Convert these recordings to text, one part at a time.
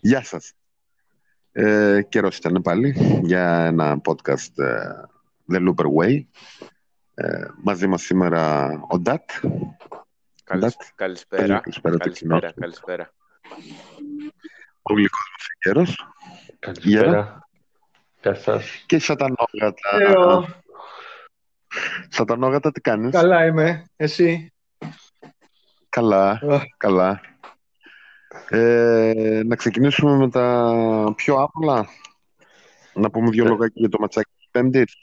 Γεια σας. Ε, καιρός ήταν πάλι για ένα podcast ε, The Looper Way. Ε, μαζί μας σήμερα ο Ντάτ. Καλησ... Καλησπέρα. Καλησπέρα. Καλησπέρα. Καλησπέρα. Ο γλυκός μας καιρός. Καλησπέρα. Γεια σας. Και σατανόγατα. Εγώ. Σατανόγατα τι κάνεις; Καλά είμαι. Εσύ; Καλά. Αχ. Καλά. Ε, να ξεκινήσουμε με τα πιο άπλα. Να πούμε δύο Ναι. λόγια για το ματσάκι της Πέμπτης.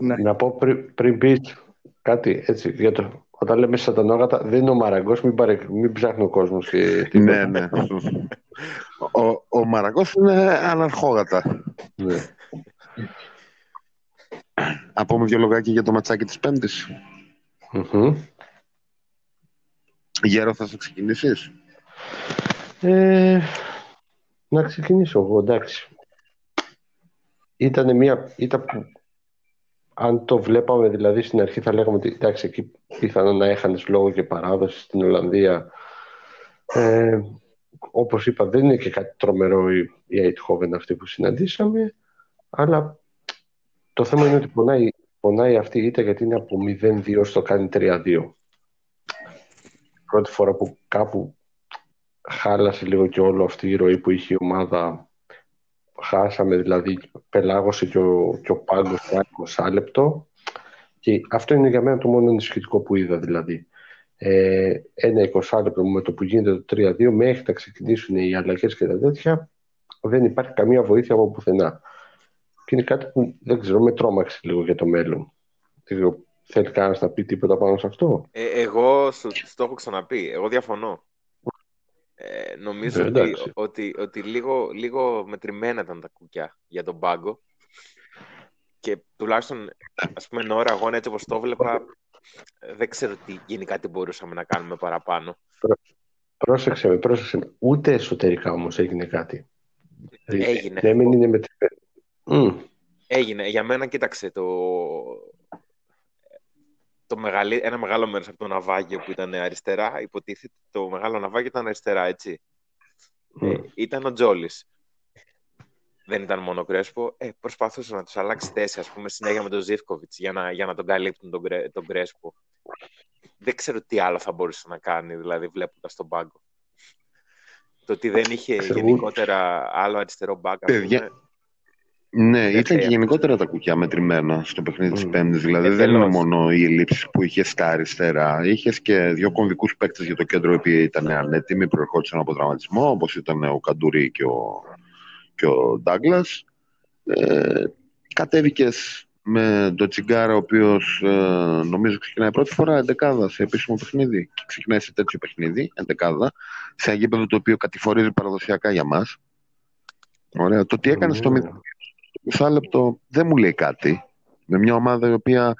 Ναι. Να πω πριν, πριν πεις κάτι έτσι, για το, όταν λέμε σατανόγατα, δεν είναι ο Μαραγκός, μην, παρε, μην ψάχνει ο κόσμος και τίποτα. Ναι, ναι. Ο, ο Μαραγκός είναι αναρχόγατα. Ναι. Να πούμε δύο λογάκια για το ματσάκι της Πέμπτης. Μμμ. Γέρο, θα σε ξεκινήσεις; Ε, να ξεκινήσω εγώ, εντάξει. Ήταν μια ήταν που αν το βλέπαμε δηλαδή στην αρχή θα λέγαμε ότι εντάξει εκεί πιθανόν να έχανες λόγο και παράδοση στην Ολλανδία ε, όπως είπα δεν είναι και κάτι τρομερό η, η Eindhoven αυτή που συναντήσαμε αλλά το θέμα είναι ότι πονάει, πονάει αυτή η ήττα γιατί είναι από 0-2 στο κάνει 3-2 πρώτη φορά που κάπου χάλασε λίγο και όλο αυτή η ροή που είχε η ομάδα. Χάσαμε δηλαδή, πελάγωσε και ο, και ο πάγκος στο 20 λεπτό. Και αυτό είναι για μένα το μόνο ενισχυτικό που είδα δηλαδή. Ε, ένα 20 λεπτό με το που γίνεται το 3-2 μέχρι να ξεκινήσουν οι αλλαγές και τα τέτοια δεν υπάρχει καμία βοήθεια από πουθενά. Και είναι κάτι που δεν ξέρω, με τρόμαξε λίγο για το μέλλον. Δεν ξέρω, θέλει κανένας να πει τίποτα πάνω σε αυτό; Ε, εγώ σου σου το έχω ξαναπεί. Εγώ διαφωνώ. Ε, νομίζω Ε, ότι, εντάξει. ότι, ότι λίγο, λίγο μετρημένα ήταν τα κουκιά για τον πάγκο. Και τουλάχιστον, ας πούμε, εν ώρα αγώνα, έτσι όπως το βλέπα, ε, δεν ξέρω τι γενικά τι μπορούσαμε να κάνουμε παραπάνω. Πρόσεξε με, πρόσεξε με. Ούτε εσωτερικά όμως έγινε κάτι. Δηλαδή, Έγινε. Ναι, μην είναι μετρημένο. Μμ. Έγινε. Για μένα, κοίταξε, το, το μεγαλύ, ένα μεγάλο μέρος από το ναυάγιο που ήταν αριστερά, υποτίθεται το μεγάλο ναυάγιο ήταν αριστερά, έτσι. Ε, Μμ. ήταν ο Τζόλης. Δεν ήταν μόνο ο Κρέσπο. Ε, προσπαθούσε να τους αλλάξει θέση, ας πούμε, συνέχεια με τον Ζίβκοβιτς για να, για να τον καλύπτουν τον, Κρέ- τον Κρέσπο. Δεν ξέρω τι άλλο θα μπορούσε να κάνει, δηλαδή, βλέποντας τον πάγκο. Το ότι δεν είχε Ξέρω. γενικότερα άλλο αριστερό μπακ, ας Παιδιά, πούμε, Ναι, Δεν ήταν και χρειάζεται. γενικότερα τα κουκιά μετρημένα στο παιχνίδι της Μμ. Πέμπτης. Δηλαδή δεν Εντελώς. είναι μόνο οι ελλείψεις που είχε στα αριστερά. Είχες και δύο κομβικούς παίκτες για το κέντρο οι οποίοι ήταν ανέτοιμοι, προερχόντουσαν από τραυματισμό, όπως ήταν ο Καντουρί και ο, και ο Ντάγκλας. Ε, κατέβηκες με τον Τσιγκάρα, ο οποίος ε, νομίζω ξεκινάει πρώτη φορά εντεκάδα σε επίσημο παιχνίδι. Και ξεκινάει σε τέτοιο παιχνίδι, εντεκάδα, σε ένα γήπεδο το οποίο κατηφορίζει παραδοσιακά για μας. Ωραία. Το τι έκανες στο Ναι. 20 λεπτό δεν μου λέει κάτι. Με μια ομάδα η οποία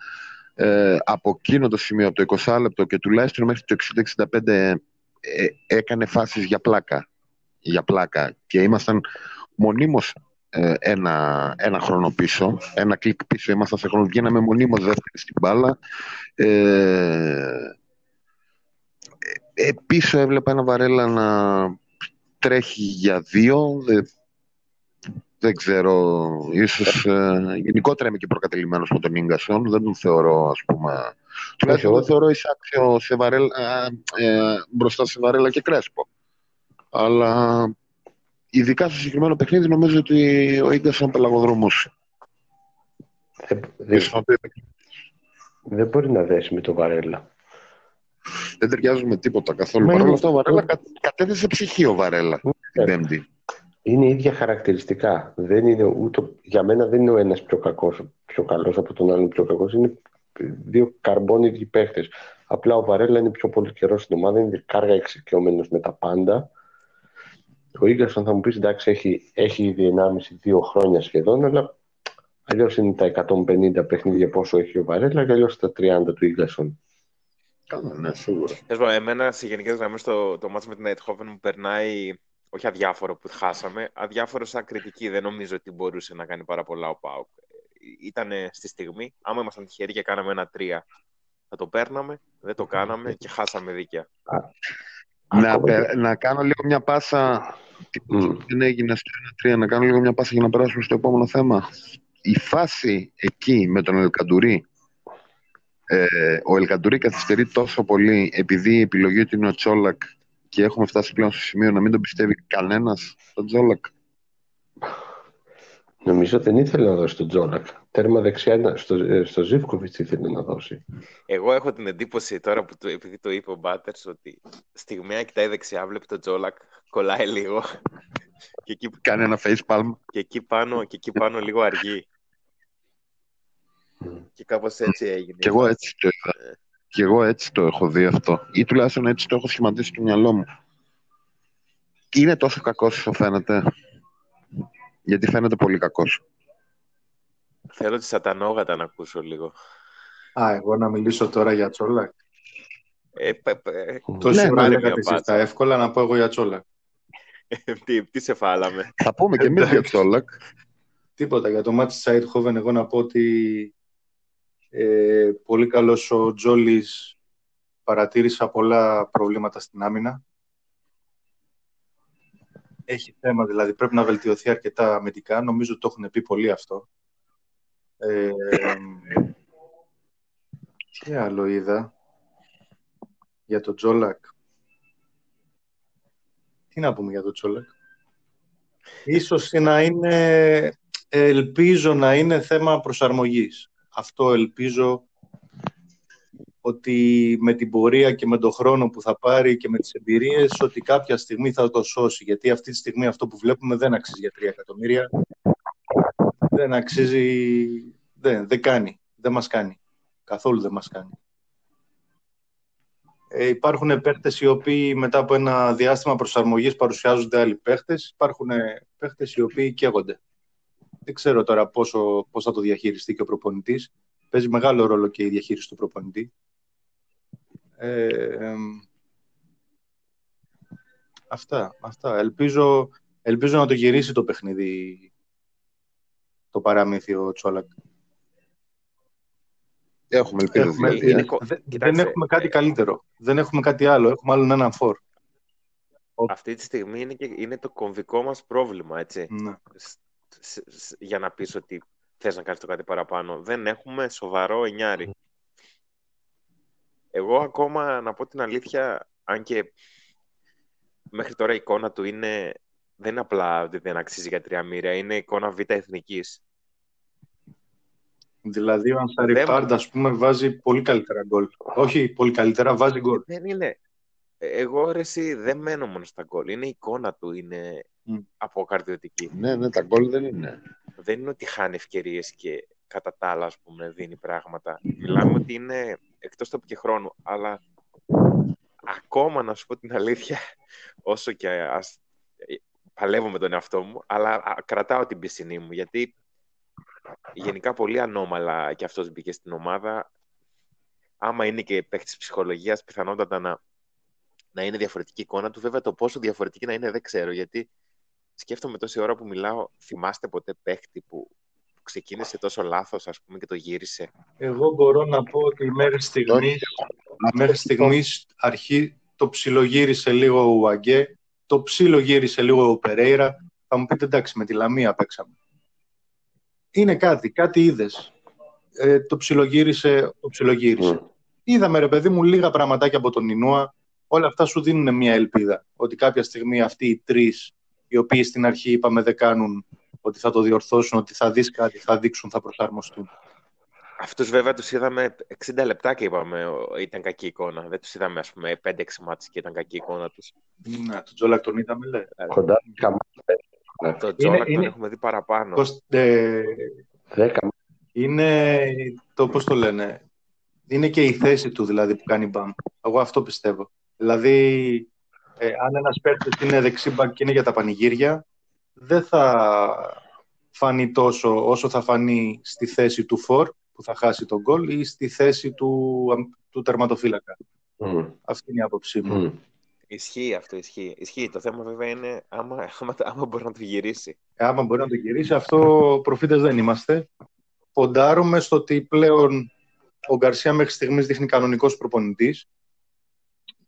ε, από εκείνο το σημείο, από το 20 λεπτό και τουλάχιστον μέχρι το 60-65 ε, έκανε φάσεις για πλάκα. Για πλάκα. Και ήμασταν μονίμως ε, ένα, ένα χρόνο πίσω, ένα κλικ πίσω ήμασταν σε χρόνο. Βγαίναμε μονίμως δεύτερη στην μπάλα. Ε, ε, ε, πίσω έβλεπα ένα βαρέλα να τρέχει για δύο. Δεν, δεν ξέρω, ίσως ε, γενικότερα είμαι και προκατελημένος με τον Ίγκασον, δεν τον θεωρώ ας πούμε, τουλάχιστον εγώ- δεν θεωρώ εισάξιο σε βαρέλα, ε, ε, μπροστά σε Βαρέλα και Κρέσπο. Αλλά ειδικά στο συγκεκριμένο παιχνίδι νομίζω ότι ο Ίγκασον πελαγοδρόμος. Ε, δεν, δεν μπορεί να δέσει με το Βαρέλα. Δεν ταιριάζουν με τίποτα καθόλου. Μα Παρ' όλα είναι- αυτά ο Βαρέλα κα, κατέθεσε ψυχή ο Βαρέλα την Πέμπτη. Είναι ίδια χαρακτηριστικά. Δεν είναι ούτε, για μένα δεν είναι ο ένας πιο κακός, πιο καλός από τον άλλον πιο κακός. Είναι δύο καρμπόνιδιοι παίχτες. Απλά ο Βαρέλα είναι πιο πολύ καιρός στην ομάδα, είναι κάργα εξοικειωμένος με τα πάντα. Ο Ίγκασον θα μου πεις εντάξει, έχει, έχει ήδη 1,5-2 χρόνια σχεδόν, αλλά αλλιώς είναι τα 150 παιχνίδια πόσο έχει ο Βαρέλα και αλλιώς τα 30 του Ίγκασον. Καλά, ναι, σίγουρα. Τέλος πάντων, εμένα σε γενικές γραμμές το, το μάτς με την Eindhoven μου περνάει όχι αδιάφορο που χάσαμε, αδιάφορο σαν κριτική. Δεν νομίζω ότι μπορούσε να κάνει πάρα πολλά ο Πάουκ. Ήταν στη στιγμή, άμα ήμασταν τυχεροί και κάναμε ένα τρία, θα το παίρναμε, δεν το κάναμε και χάσαμε δίκαια. Να, Ακόμα πε- και- να κάνω λίγο μια πάσα Τι Μμ. δεν έγινε στο 1-3, να κάνω λίγο μια πάσα για να περάσουμε στο επόμενο θέμα. Η φάση εκεί με τον Ελκαντουρί, ε, ο Ελκαντουρί καθυστερεί τόσο πολύ επειδή η επιλογή του είναι ο Τσόλακ και έχουμε φτάσει πλέον στο σημείο να μην τον πιστεύει κανένας τον Τσόλακ. Νομίζω δεν ήθελε να δώσει τον Τζόλακ. Τέρμα δεξιά ήταν. στο, ε, στο Ζήφκοβιτς ήθελε να δώσει. Εγώ έχω την εντύπωση τώρα που το, επειδή το είπε ο Μπάτερς ότι στιγμιαία κοιτάει δεξιά, βλέπει τον Τζόλακ, κολλάει λίγο και εκεί, Κάνει ένα face palm. και εκεί, πάνω, και εκεί πάνω λίγο αργεί. Μμ. Και κάπως έτσι έγινε. Και εγώ έτσι το είδα. Και εγώ έτσι το έχω δει αυτό. Ή τουλάχιστον έτσι το έχω σχηματίσει στο μυαλό μου. Είναι τόσο κακός όσο φαίνεται. Γιατί φαίνεται πολύ κακός. Θέλω τη σατανόγατα να ακούσω λίγο. Α, εγώ να μιλήσω τώρα για Τσόλακ. Ε, πε, πε, Τόση Ναι, ώρα πάρε λέγατε μια εσείς τα πάσα. εύκολα να πω εγώ για Τσόλακ. τι, τι σε φάλαμε. Θα πούμε και εμείς για Τσόλακ. Τίποτα. Για το μάτι της Αιτχόβεν εγώ να πω ότι ε, πολύ καλός ο Τζόλης παρατήρησα πολλά προβλήματα στην άμυνα. Έχει θέμα, δηλαδή πρέπει να βελτιωθεί αρκετά αμυντικά. Νομίζω ότι το έχουν πει πολύ αυτό. Ε, τι άλλο είδα για τον Τζόλακ. Τι να πούμε για τον Τζόλακ; Ίσως να είναι, ελπίζω να είναι θέμα προσαρμογής. Αυτό ελπίζω ότι με την πορεία και με τον χρόνο που θα πάρει και με τις εμπειρίες ότι κάποια στιγμή θα το σώσει. Γιατί αυτή τη στιγμή αυτό που βλέπουμε δεν αξίζει για 3 εκατομμύρια. Δεν αξίζει, δεν, δεν κάνει, δεν μας κάνει. Καθόλου δεν μας κάνει. Ε, υπάρχουν παίχτες οι οποίοι μετά από ένα διάστημα προσαρμογής παρουσιάζονται άλλοι παίχτες. Υπάρχουν παίχτες οι οποίοι καίγονται. Δεν ξέρω τώρα πόσο, πώς θα το διαχειριστεί και ο προπονητής. Παίζει μεγάλο ρόλο και η διαχείριση του προπονητή. Ε, εμ, αυτά, αυτά. Ελπίζω, ελπίζω να το γυρίσει το παιχνίδι το παραμύθι ο Τσόλακ. Έχουμε ελπίδα Έχουμε- δηλαδή. είναι ε. κο- Δε- δεν Κοιτάξτε, έχουμε κάτι ε, καλύτερο. Δεν έχουμε κάτι άλλο. Έχουμε άλλον έναν φορ. Αυτή τη στιγμή είναι, και, είναι το κομβικό μας πρόβλημα, έτσι. Ναι. Σ- σ- σ- για να πεις ότι θες να κάνεις το κάτι παραπάνω. Δεν έχουμε σοβαρό εννιάρι. Εγώ ακόμα, να πω την αλήθεια, αν και μέχρι τώρα η εικόνα του είναι, δεν είναι απλά ότι δεν αξίζει για τρία μοίρια, είναι εικόνα β' εθνικής. Δηλαδή ο Ανσάρι Δεν- Πάρντ, ας πούμε, βάζει πολύ καλύτερα γκολ. Όχι πολύ καλύτερα, βάζει γκολ. Δεν είναι. Εγώ ρε, εσύ, δεν μένω μόνο στα γκολ. Είναι η εικόνα του, είναι Μμ. αποκαρδιωτική. Ναι, ναι, τα γκολ δεν είναι. δεν είναι ότι χάνει ευκαιρίες και κατά τα άλλα, ας πούμε, δίνει πράγματα. Μιλάμε ότι είναι εκτός τόπου και χρόνου, αλλά ακόμα να σου πω την αλήθεια, όσο και ας, ε, παλεύω με τον εαυτό μου, αλλά α, κρατάω την πισινή μου, γιατί γενικά πολύ ανώμαλα και αυτός μπήκε στην ομάδα. Άμα είναι και παίχτης ψυχολογίας, πιθανότατα να, να είναι διαφορετική εικόνα του. Βέβαια, το πόσο διαφορετική να είναι δεν ξέρω, γιατί σκέφτομαι τόση ώρα που μιλάω, θυμάστε ποτέ παίχτη που, που ξεκίνησε τόσο λάθος, ας πούμε, και το γύρισε; Εγώ μπορώ να πω ότι μέχρι στιγμής, μέχρι στιγμής αρχή το ψιλογύρισε λίγο ο Ουαγκέ, το ψιλογύρισε λίγο ο Περέιρα. Θα μου πείτε εντάξει, με τη Λαμία παίξαμε. Είναι κάτι, κάτι είδες. Ε, το ψιλογύρισε, το ψιλογύρισε. Μμ. Είδαμε ρε παιδί μου λίγα πραγματάκια από τον Ινούα. Όλα αυτά σου δίνουν μια ελπίδα. Ότι κάποια στιγμή αυτοί οι τρεις, οι οποίοι στην αρχή είπαμε δεν κάνουν, ότι θα το διορθώσουν, ότι θα δεις κάτι, θα δείξουν, θα προσαρμοστούν. Αυτούς βέβαια τους είδαμε 60 λεπτά και είπαμε ο, ήταν κακή εικόνα. Δεν τους είδαμε, ας πούμε, 5-6 μάτς και ήταν κακή εικόνα τους. Ναι, τον Τζόλακ τον είδαμε, λέει. Κοντά δέκα μάτια. Το Τζόλακ τον είναι- έχουμε δει παραπάνω. Πώς, ε, Δέκα είναι το, πώς το λένε, είναι και η θέση του δηλαδή που κάνει μπαμ. Εγώ αυτό πιστεύω. Δηλαδή, ε, αν ένας παίκτης είναι δεξίμπακ και είναι για τα πανηγύρια, δεν θα φανεί τόσο όσο θα φανεί στη θέση του φορ που θα χάσει τον γκολ ή στη θέση του, του τερματοφύλακα. Μμ, Αυτή είναι η άποψή μου. μμ. Ισχύει αυτό, ισχύει. Ισχύει. Το θέμα βέβαια είναι άμα, άμα, άμα μπορεί να το γυρίσει. Ε, Άμα μπορεί να το γυρίσει, αυτό προφήτες δεν είμαστε. Ποντάρουμε στο ότι πλέον ο Γκαρσία μέχρι στιγμής δείχνει κανονικός προπονητής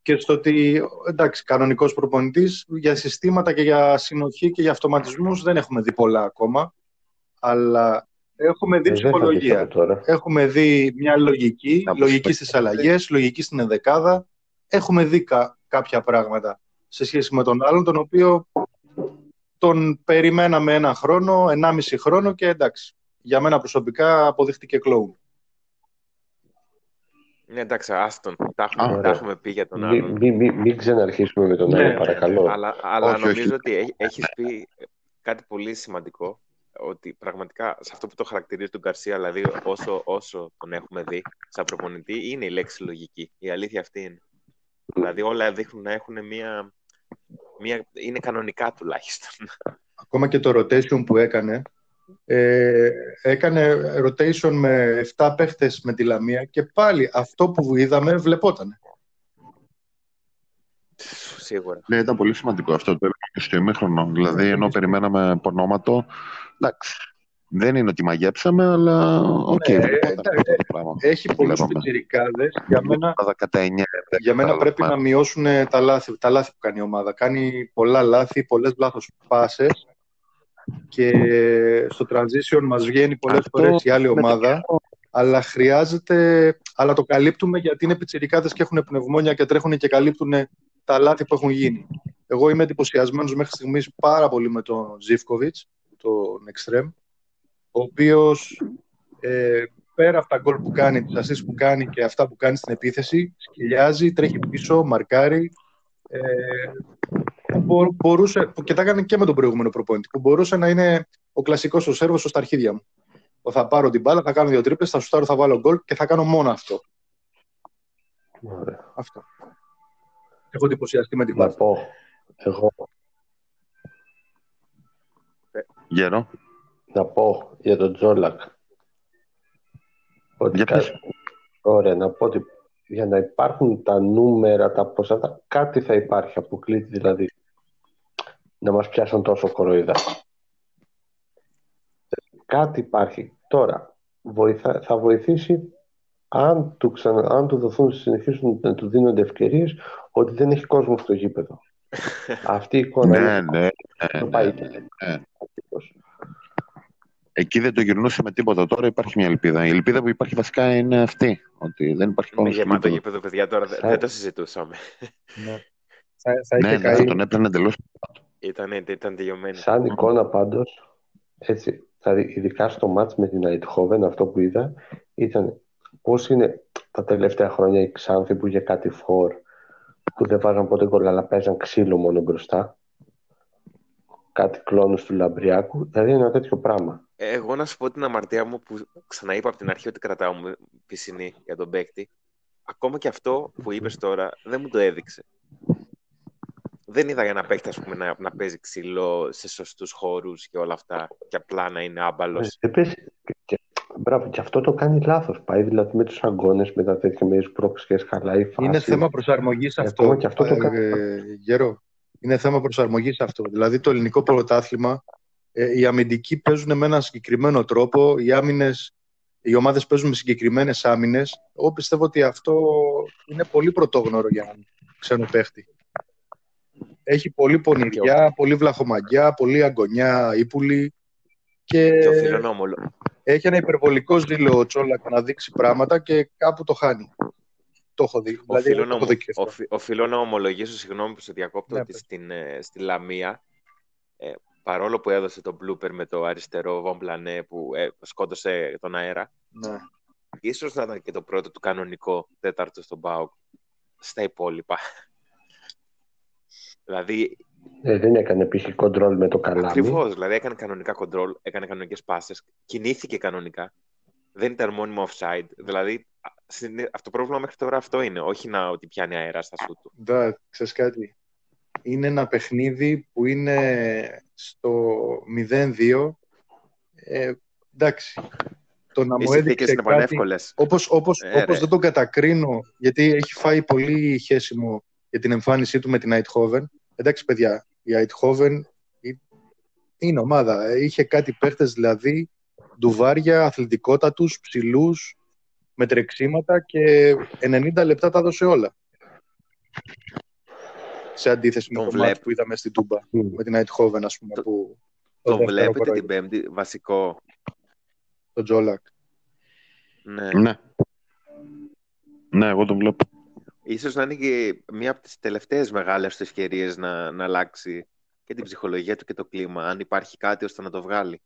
και στο ότι, εντάξει, κανονικός προπονητής, για συστήματα και για συνοχή και για αυτοματισμούς δεν έχουμε δει πολλά ακόμα, αλλά έχουμε δει Ε, δεν θα ψυχολογία. αντιθέτω τώρα. Έχουμε δει μια λογική, Να λογική προσφέρει. στις αλλαγές, λογική στην ενδεκάδα. Έχουμε δει κα- κάποια πράγματα σε σχέση με τον άλλον, τον οποίο τον περιμέναμε ένα χρόνο, ενάμιση χρόνο και εντάξει. Για μένα προσωπικά αποδείχτηκε κλόουν. Ναι, εντάξει, άστον. Τα έχουμε, Α, τα ωραία. έχουμε πει για τον Μην άλλον. μη, μη, μην ξαναρχίσουμε με τον Ναι, άλλο, ναι, παρακαλώ. Αλλά, αλλά Όχι, όχι. νομίζω ότι έ- έχεις πει κάτι πολύ σημαντικό, ότι πραγματικά σε αυτό που το χαρακτηρίζει τον Γκαρσία, δηλαδή όσο, όσο τον έχουμε δει σαν προπονητή, είναι η λέξη λογική. Η αλήθεια αυτή είναι. Δηλαδή όλα δείχνουν να έχουν μία, μία είναι κανονικά τουλάχιστον. Ακόμα και το rotation που έκανε, ε, έκανε rotation με 7 παίχτες με τη Λαμία και πάλι αυτό που είδαμε βλεπόταν. Σίγουρα. Ναι, ήταν πολύ σημαντικό αυτό το έλεγα και στο ημίχρονο. Δηλαδή, ενώ περιμέναμε πονόματο, εντάξει, δεν είναι ότι μαγέψαμε, αλλά οκ, Ναι, βλεπόταν εντάξει, αυτό το πράγμα. Έχει πολλούς Βλέπαμε. πιτσιρικάδες. Για μένα, Ομάδα κατά 9, για μένα πρέπει να μειώσουν τα λάθη, τα λάθη που κάνει η ομάδα. Κάνει πολλά λάθη, πολλές λάθος πάσες και στο transition μας βγαίνει πολλές Αυτό φορές η άλλη με το ομάδα. Αλλά χρειάζεται, αλλά το καλύπτουμε γιατί είναι πιτσιρικάδες και έχουν πνευμόνια και τρέχουν και καλύπτουν τα λάθη που έχουν γίνει. Εγώ είμαι εντυπωσιασμένος μέχρι στιγμής πάρα πολύ με τον Ζιφκοβιτ, τον Extreme, ο οποίος ε, πέρα από τα γκολ που κάνει, τις assist που κάνει και αυτά που κάνει στην επίθεση, σκυλιάζει, τρέχει πίσω, μαρκάρει. Ε, που μπο- μπορούσε, που και τα έκανε και με τον προηγούμενο προπονητή, που μπορούσε να είναι ο κλασικός ο Σέρβος στα αρχίδια μου. Θα πάρω την μπάλα, θα κάνω δύο τρίπλες, θα σουτάρω, θα βάλω γκολ και θα κάνω μόνο αυτό. Ωραία. αυτό. Έχω εντυπωσιαστεί με την Να μπάλα. πω, εγώ Γέρο. να πω για τον Τζόλακ. Ότι Για κα- πες. Ωραία, να πω ότι για να υπάρχουν τα νούμερα, τα ποσά, κάτι θα υπάρχει. Αποκλείται δηλαδή να μας πιάσουν τόσο κοροϊδά. Κάτι υπάρχει. Τώρα, βοηθά, θα βοηθήσει αν του, ξανα, αν του δοθούν, συνεχίσουν να του δίνονται ευκαιρίες ότι δεν έχει κόσμο στο γήπεδο. Αυτή η εικόνα Ναι, είναι ναι, ναι, το ναι, πάει. ναι, ναι. Εκεί δεν το γυρνούσε με τίποτα. Τώρα υπάρχει μια ελπίδα. Η ελπίδα που υπάρχει βασικά είναι αυτή. Ότι δεν υπάρχει Με κόσμο στο γεμάτο γήπεδο. γήπεδο, παιδιά, τώρα δεν- Σαν- δεν το συζητούσαμε. Ναι. Θα, θα Ναι, είχε ναι, καεί. θα τον έπαιρνε εντελώς. Ήταν, ήταν τελειωμένο. Σαν εικόνα πάντως, έτσι, δηλαδή ειδικά στο μάτς με την Αιτχόβεν, αυτό που είδα, ήταν πώς είναι τα τελευταία χρόνια οι Ξάνθη που είχε κάτι φορ, που δεν βάζαν ποτέ γκολ, αλλά παίζαν ξύλο μόνο μπροστά. Κάτι κλόνους του Λαμπριάκου, δηλαδή είναι ένα τέτοιο πράγμα. Εγώ να σου πω την αμαρτία μου που ξαναείπα από την αρχή ότι κρατάω μου πισινή για τον παίκτη. Ακόμα και αυτό που είπες τώρα δεν μου το έδειξε. Δεν είδα για ένα παίκτη ας πούμε, να, να παίζει ξύλο σε σωστούς χώρους και όλα αυτά και απλά να είναι άμπαλος. Ε, πες, και, μπράβο, και αυτό το κάνει λάθος. Πάει δηλαδή με τους αγκώνες, με τα τέτοια με τις πρόξεις, χαλάει η φάση. Είναι θέμα προσαρμογής Ε, αυτό. ακόμα και αυτό το ε, κάνει. ε, Γερό. Είναι θέμα προσαρμογής αυτό. Δηλαδή το ελληνικό πρωτάθλημα, ε, οι αμυντικοί παίζουν με ένα συγκεκριμένο τρόπο, οι άμυνες, οι ομάδες παίζουν με συγκεκριμένες άμυνες. Εγώ πιστεύω ότι αυτό είναι πολύ πρωτόγνωρο για έναν ξένο παίχτη. Έχει πολύ πονηριά, πολύ βλαχομαγιά, πολύ αγκονιά ύπουλη και Και οφείλω να, ομολο... έχει ένα υπερβολικό ζήλο ο Τσόλακ να δείξει πράγματα και κάπου το χάνει. Το έχω δει. Δηλαδή, οφείλω, το να... έχω δει και αυτό. οφει- οφείλω να ομολογήσω, συγγνώμη που σε διακόπτω, Ναι, ότι πες. στην, ε, στη Λαμία, ε, παρόλο που έδωσε το blooper με το αριστερό βόμπλανε που ε, σκότωσε τον αέρα, Ναι. ίσως να ήταν και το πρώτο του κανονικό τέταρτο στον ΠΑΟΚ στα υπόλοιπα. Δηλαδή, Ε, δεν έκανε π.χ. κοντρόλ με το καλάμι. ακριβώς. Δηλαδή, έκανε κανονικά control, έκανε κανονικές πάσες, κινήθηκε κανονικά. Δεν ήταν μόνιμο offside. Δηλαδή, α, συνε- αυτό το πρόβλημα μέχρι τώρα αυτό είναι. Όχι να ότι πιάνει αέρα στα σου του. Δα, ξέρεις κάτι. Είναι ένα παιχνίδι που είναι στο 0-2. Ε, εντάξει. Το να Οι μου συνθήκες έδειξε είναι κάτι... πανεύκολε. Όπως, όπως, Ε, όπως ρε. δεν τον κατακρίνω, γιατί έχει φάει πολύ χέσιμο για την εμφάνισή του με την Eindhoven. Εντάξει, παιδιά, η Eindhoven ε- είναι ομάδα. Ε, Είχε κάτι παίχτες, δηλαδή, ντουβάρια, αθλητικότατους, ψηλούς, με τρεξίματα και 90 λεπτά τα έδωσε όλα. Σε αντίθεση με Τον το μάτς βλέπω. που είδαμε στην Τούμπα. Μμ. Με την Αιτχόβεν, ας πούμε, Το- που... Τον δεύτερο βλέπετε κορόιδο, την Πέμπτη βασικό; Τον Τζόλακ. Ναι. Ναι. Ναι, εγώ τον βλέπω. Ίσως να είναι και μία από τις τελευταίες μεγάλες του ευκαιρίες να, να αλλάξει και την ψυχολογία του και το κλίμα, αν υπάρχει κάτι ώστε να το βγάλει.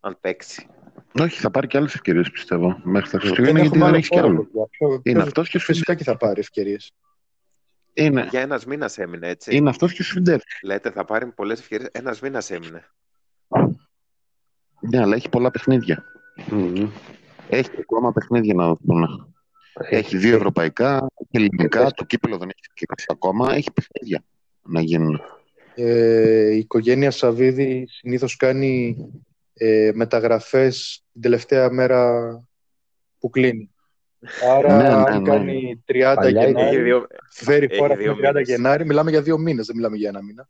Αν παίξει. Όχι, θα πάρει και άλλες ευκαιρίες πιστεύω. Μέχρι τα Χριστούγεννα Δεν γιατί έχουμε δεν άλλο έχει κι χώρο, άλλο. παιδιά. Ποιο- Είναι ποιος- αυτός και ο Φυσικά Σφιντέρ. και θα πάρει ευκαιρίες. Είναι, Για ένας μήνας έμεινε, έτσι. είναι αυτός και ο Σφιντέρ. Λέτε θα πάρει πολλές ευκαιρίες. Ένας μήνας έμεινε. Ναι, αλλά έχει πολλά παιχνίδια. Μμμ. Έχει ακόμα παιχνίδια να δουν. Έχει δύο ευρωπαϊκά και ελληνικά. Το κύπελο δεν έχει ξεκινήσει ακόμα. Έχει παιχνίδια να γίνουν. Ε, η οικογένεια Σαββίδη συνήθως κάνει ε, μεταγραφές την τελευταία μέρα που κλείνει. Άρα, Ναι, ναι, αν ναι. κάνει 30 Παλιά Έχει Γενάρη, δύο... φέρει έχει χώρα δύο με 30 μήνες. Γενάρη, μιλάμε για δύο μήνες, δεν μιλάμε για ένα μήνα.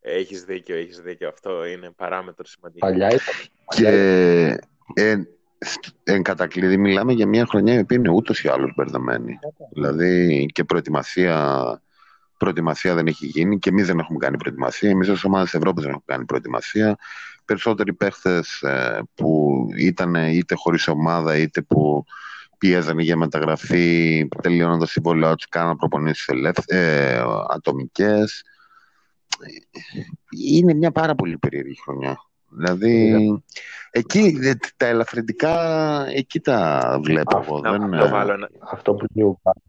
Έχεις δίκιο, έχεις δίκιο. Αυτό είναι παράμετρο σημαντικό. Παλιά ήταν. Και εν, σ- εν κατακλείδη μιλάμε για μια χρονιά η οποία είναι ούτως ή άλλως μπερδεμένη. Δηλαδή και προετοιμασία, προετοιμασία δεν έχει γίνει και εμείς δεν έχουμε κάνει προετοιμασία. Εμείς ως ομάδα Ευρώπης δεν έχουμε κάνει προετοιμασία. Περισσότεροι παίχτες που ήταν είτε χωρίς ομάδα είτε που πίεζαν για μεταγραφή, τελειώνοντας συμβόλαιο τους, κάναν προπονήσεις ε, ατομικές. Είναι μια πάρα πολύ περίεργη χρονιά. Δηλαδή, εκεί δε- τα ελαφρυντικά, εκεί τα βλέπω εγώ. Να Δεν, το ε, βάλω ένα... Αυτό που λέει ο Πάπας,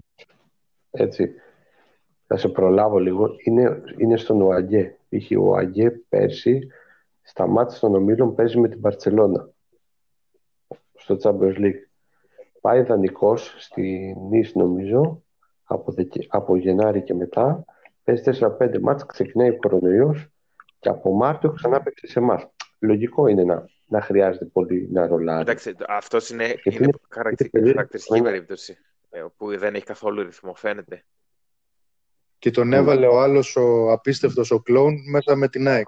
έτσι, θα σε προλάβω λίγο, είναι, είναι στον ΟΑΓΕ. Είχε ο ΟΑΓΕ πέρσι, στα μάτια των ομίλων παίζει με την Παρσελώνα στο Champions League. Πάει δανεικός στη Νης νομίζω, από, Δεκε- από Γενάρη και μετά, παίζει 4-5 μάτς, ξεκινάει ο κορονοϊός και από Μάρτιο ξανά παίξει σε εμάς. Λογικό είναι να, να χρειάζεται πολύ να ρολάρει. Εντάξει, αυτός είναι, Γιατί είναι είναι- χαρακτη- είναι χαρακτηριστική περίεργο. περίπτωση ε, που δεν έχει καθόλου ρυθμό, φαίνεται. Και τον έβαλε ο άλλος ο απίστευτος ο κλόουν μέσα με την ΑΕΚ.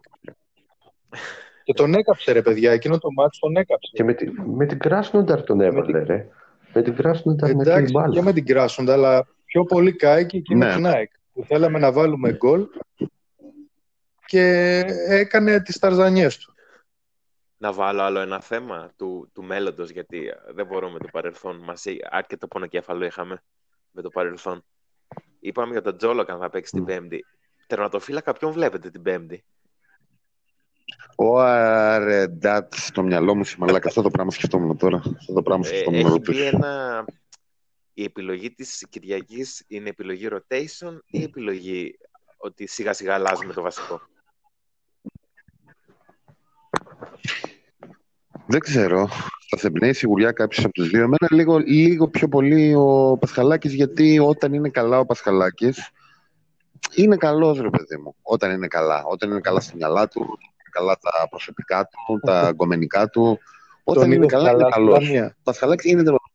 Και τον έκαψε ρε παιδιά, εκείνο το μάτι τον έκαψε. Και με, τη, με την Κράσνονταρ τον έβαλε, ρε. Με την Κράσνονταρ με την Εντάξει, μπάλα. και με την Κράσοντα, αλλά πιο πολύ κάει και εκεί με Ναι. την ΑΕΚ. Που θέλαμε να βάλουμε γκολ και έκανε τις ταρζανιές του. Να βάλω άλλο ένα θέμα του, του μέλλοντος, γιατί ε, δεν μπορούμε το παρελθόν. Μας, εί- αρκετό πονοκέφαλο είχαμε με το παρελθόν. Είπαμε για τον Τζόλοκ αν θα παίξει την Μμ. Πέμπτη. Τερματοφύλακα ποιον βλέπετε την Πέμπτη; Ο Αρεντάτ στο μυαλό μου συμμαλάκα. Αυτό το πράγμα σκεφτόμουν τώρα. Αυτό το πράγμα Ε, σκεφτόμουν να έχει ρωτήσω. μπει ένα... Η επιλογή της Κυριακής είναι επιλογή rotation ή επιλογή ότι σιγά σιγά αλλάζουμε το βασικό; Δεν ξέρω. Θα σε εμπνέει σιγουριά κάποιος από τους δύο. Εμένα λίγο, λίγο πιο πολύ ο Πασχαλάκης, γιατί όταν είναι καλά ο Πασχαλάκης, είναι καλός ρε παιδί μου. Όταν είναι καλά. Όταν είναι καλά στη μυαλά του, όταν είναι καλά τα προσωπικά του, τα αγκομενικά του. Όταν Τον είναι είδες καλά, είναι στη καλός. Λαμία. Ο Πασχαλάκης είναι τερματοφύλακας.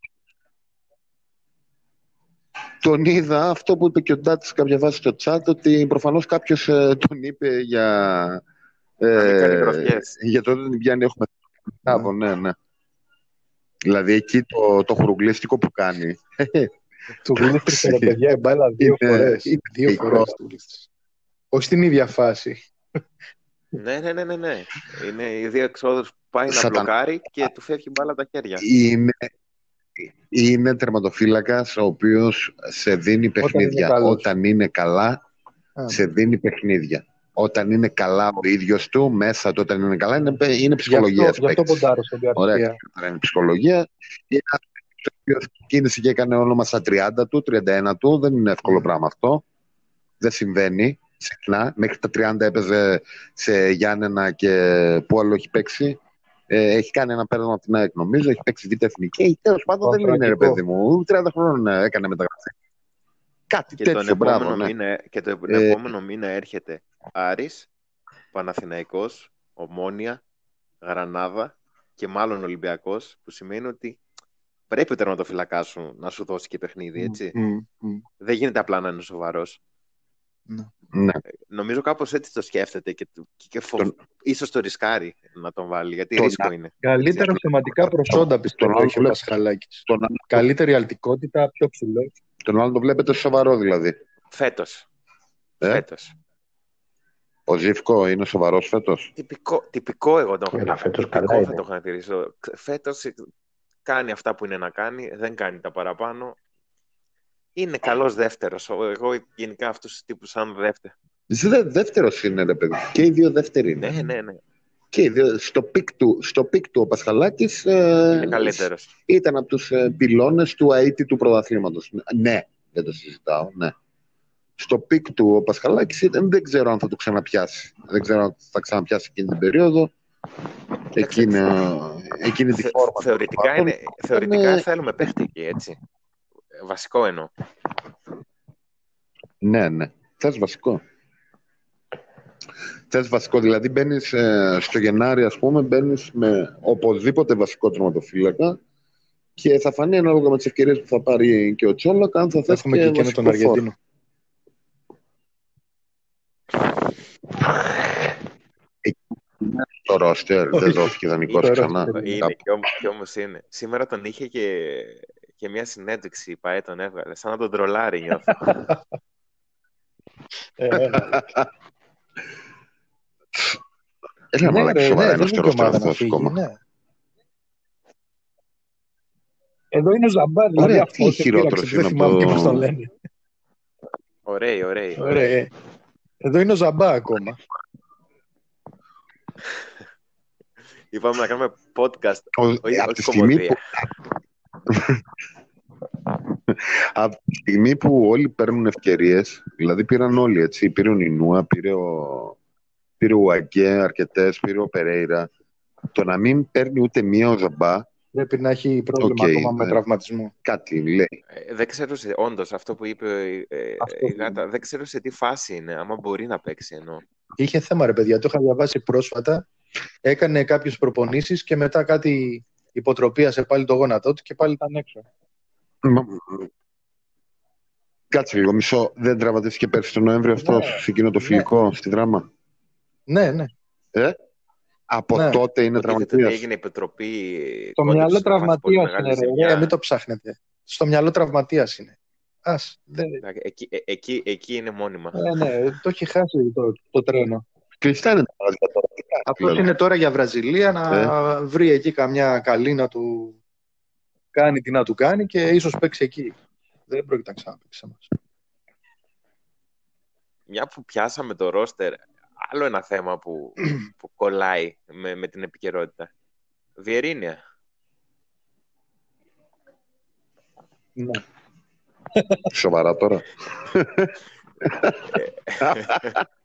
Τον είδα αυτό που είπε και ο Ντάτς κάποια βάση στο chat ότι προφανώς κάποιος ε, τον είπε για, Να μην κάνει ε, γροθιές. για το ότι την πιάνει έχουμε Μπράβο, ναι, ναι. Δηλαδή εκεί το, το χουρουγκλίστικο που κάνει. Του γλίστρισε ρε παιδιά η μπάλα δύο Είναι- φορές. είναι Δύο θεϊκό. φορές του γλίστρισε. Όχι στην ίδια φάση. Ναι, ναι, ναι, ναι, ναι. Είναι οι δύο εξόδους που πάει να Σαταν- μπλοκάρει και του φεύγει μπάλα από τα χέρια. είναι, είναι τερματοφύλακας ο οποίος σε δίνει παιχνίδια. καλός. Όταν είναι καλά, Α, σε δίνει παιχνίδια. Όταν είναι καλά ο ίδιος του, μέσα του όταν είναι καλά, είναι, είναι Γι' ψυχολογίας. αυτό, γι αυτό ποντάρω στον Ωραία, Γκαρσία. ξεκάθαρα είναι ψυχολογία. Είναι ένας ο οποίος κίνησε και έκανε όνομα στα 30 του, 31 του. Δεν είναι εύκολο Mm. πράγμα αυτό. Δεν συμβαίνει συχνά. Μέχρι τα 30 έπαιζε σε Γιάννενα και πού άλλο έχει παίξει. Ε, έχει κάνει ένα πέρασμα από την ΑΕΚ νομίζω, έχει παίξει β' εθνική. Τέλος πάντων δεν είναι ρε Πανθρακικό. παιδί μου. 30 χρόνων ε, έκανε μεταγραφή. Κάτι Και τον, τέτοιο, επόμενο μπράβο. Ναι. μήνα, και τον Ε, επόμενο μήνα έρχεται Άρης, Παναθηναϊκός, Ομόνια, Γρανάδα και μάλλον Ολυμπιακός, που σημαίνει ότι πρέπει ο τερματοφυλακάς σου να σου δώσει και παιχνίδι, έτσι. Μμ, μμ. Δεν γίνεται απλά να είναι σοβαρός. Ναι. Νομίζω κάπως έτσι το σκέφτεται και, και, και φο... Τον- ίσως το ρισκάρει να τον βάλει, γιατί Τον- ρίσκο είναι. Καλύτερα θεματικά προσόντα πιστεύω Τον έχει ο άλλο- Πασχαλάκης. Τον, Καλύτερη αλτικότητα, πιο ψηλό. τον άλλο το βλέπετε σοβαρό δηλαδή. Φέτος. Ε; Φέτος. Ο Ζήφκο είναι σοβαρός φέτος; Τυπικό, τυπικό εγώ τον Καλά, φέτος τυπικό καλά θα είναι. το χαρακτηρίσω. Φέτος ε, κάνει αυτά που είναι να κάνει, δεν κάνει τα παραπάνω. Είναι καλός δεύτερος. Ο- Εγώ γενικά αυτούς τους τύπους σαν δεύτερο. Δε, δεύτερος είναι, ρε παιδί. Και οι δύο δεύτεροι είναι. Ναι, ναι, ναι. Και οι δύο, στο peak του, στο peak του ο Πασχαλάκης ε, Είναι καλύτερος. ήταν από τους ε, πυλώνες του αήττητου πρωταθλήματος. Ναι, δεν το συζητάω. Ναι. Στο peak του ο Πασχαλάκης ήταν, δεν ξέρω αν θα το ξαναπιάσει. Δεν ξέρω αν θα ξαναπιάσει εκείνη την περίοδο. Εκείνη, ε, εκείνη τη Θε- φόρμα. θεωρητικά τέλος είναι, θεωρητικά είναι- θέλουμε παίχτη εκεί, έτσι. Ε, Βασικό εννοώ. Ναι, ναι. Θες βασικό. Θες βασικό, δηλαδή μπαίνεις στο Γενάρη, ας πούμε, μπαίνεις με οπωσδήποτε βασικό τροματοφύλακα και θα φανεί ανάλογα με τις ευκαιρίες που θα πάρει και ο Τσόλακ αν θα θες Έχουμε και, και εκείνο βασικό τον φόρ. Αργεντίνο. Το ρόστερ δεν δόθηκε δανεικός Το ξανά. ρόστερ Είναι, και, όμως, και όμως είναι. Σήμερα τον είχε και, και μια συνέντευξη, η ΠαΕ τον έβγαλε. Σαν να τον τρολάρει νιώθω. Ε, ε, Έλα ναι, μαλάκα ρε, σοβαρά ναι, ένας δεν και είναι ομάδα ρόστερ να αυτός φύγει, ακόμα. ναι. Εδώ είναι ο Ζαμπά, δηλαδή Ωραία, αυτός τι και χειρότερος πείραξε, δεν είναι από θυμάμαι το- και πώς τον λένε. Ωραίοι, ωραίοι. Ωραία. ε. Εδώ είναι ο Ζαμπά ακόμα. Είπαμε να κάνουμε podcast. Ο- Όχι, από όχι τη στιγμή κωμωδία. Που Από τη στιγμή που όλοι παίρνουν ευκαιρίες, δηλαδή πήραν όλοι έτσι. Πήρε ο Νινούα, πήρε ο, πήρε ο Αγκέ, αρκετές, πήρε ο Περέιρα. Το να μην παίρνει ούτε μία ο Ζαμπά, Πρέπει να έχει πρόβλημα Οκ, ακόμα με ναι. τραυματισμό. κάτι λέει. Ε, δεν ξέρω, σε, όντως, αυτό που είπε ε, Αυτό η που Γάτα, δεν ξέρω σε τι φάση είναι, άμα μπορεί να παίξει εννοώ. Είχε θέμα ρε παιδιά, το είχα διαβάσει πρόσφατα. Έκανε κάποιες προπονήσεις και μετά κάτι υποτροπίασε πάλι το γόνατό του και πάλι ήταν έξω. Μα- Κάτσε λίγο, μισό. Δεν τραυματίστηκε πέρσι τον Νοέμβριο αυτό Ναι. σε εκείνο το Ναι. φιλικό στη δράμα. Ναι, ναι. Από Ναι. τότε είναι Υποτίθεται ότι τραυματίας. έγινε επιτροπή. Στο κόντεψε μυαλό να πάθει πολύ τραυματίας μεγάλη είναι, ρε. ζημιά. Ρε, μην το ψάχνετε. Στο μυαλό τραυματίας είναι. Ας, δεν... Εντάξει, Εκεί, ε, εκεί, εκεί είναι μόνιμα. Ναι, ναι, το έχει χάσει το, το τρένο. Κλειστά είναι τα μάτια τώρα. Τι κάνει, Αυτό δηλαδή. είναι τώρα για Βραζιλία να Ε. βρει εκεί καμιά καλή να του κάνει τι να του κάνει και ίσως παίξει εκεί. Δεν πρόκειται να ξαναπαίξει σε εμάς. Μια που πιάσαμε το ρόστερ, άλλο ένα θέμα που, που κολλάει με, με την επικαιρότητα. Βιερίνια. Ναι. Σοβαρά τώρα.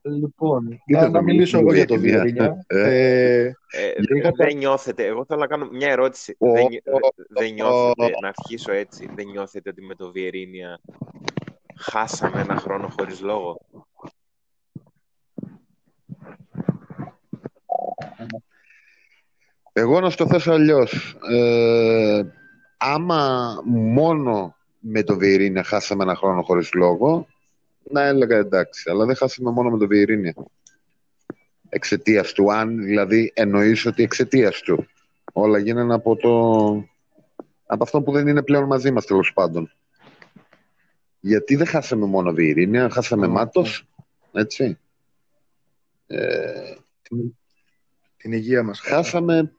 Λοιπόν, Κοίτα, να, να θα μιλήσω μιλήσουμε εγώ για το για Βιερίνια. Ε. Ε, Ε, Είχα δεν νιώθετε, εγώ θέλω να κάνω μια ερώτηση. Ω, δεν, νι- δε- δεν νιώθετε, ω. να αρχίσω έτσι, δεν νιώθετε ότι με το Βιερίνια χάσαμε ένα χρόνο χωρίς λόγο; Εγώ να στο θέσω αλλιώς. Ε, άμα μόνο με το Βιερίνια χάσαμε ένα χρόνο χωρίς λόγο, να έλεγα εντάξει. Αλλά δεν χάσαμε μόνο με το Βιερίνια. Εξαιτίας του. Αν δηλαδή εννοείς ότι εξαιτίας του. Όλα γίνανε από το... Από αυτό που δεν είναι πλέον μαζί μας τέλος πάντων. Γιατί δεν χάσαμε μόνο Βιερίνια, χάσαμε Mm. Μάτος, έτσι. Ε, την, την υγεία μας. χάσαμε